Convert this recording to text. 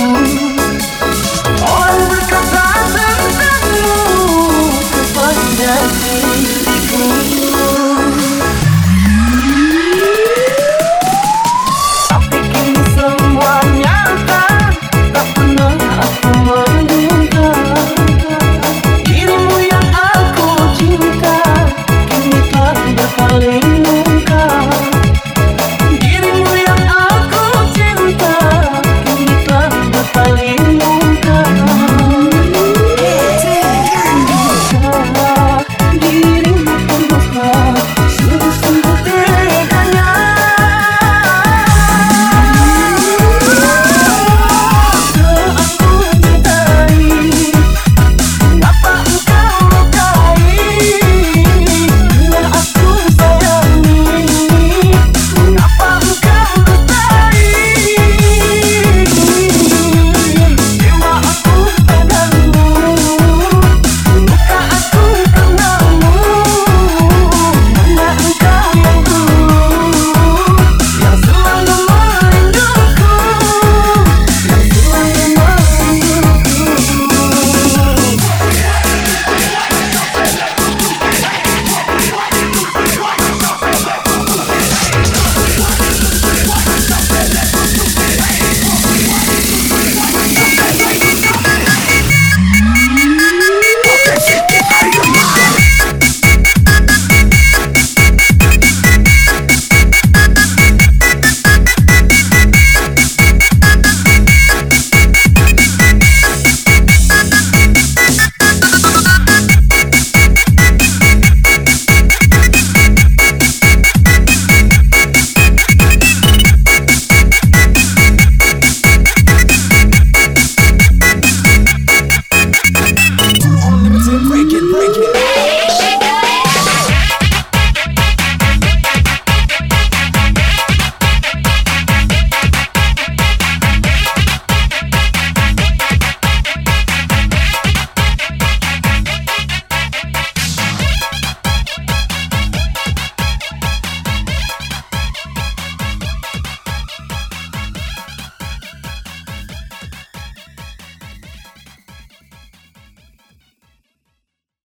Música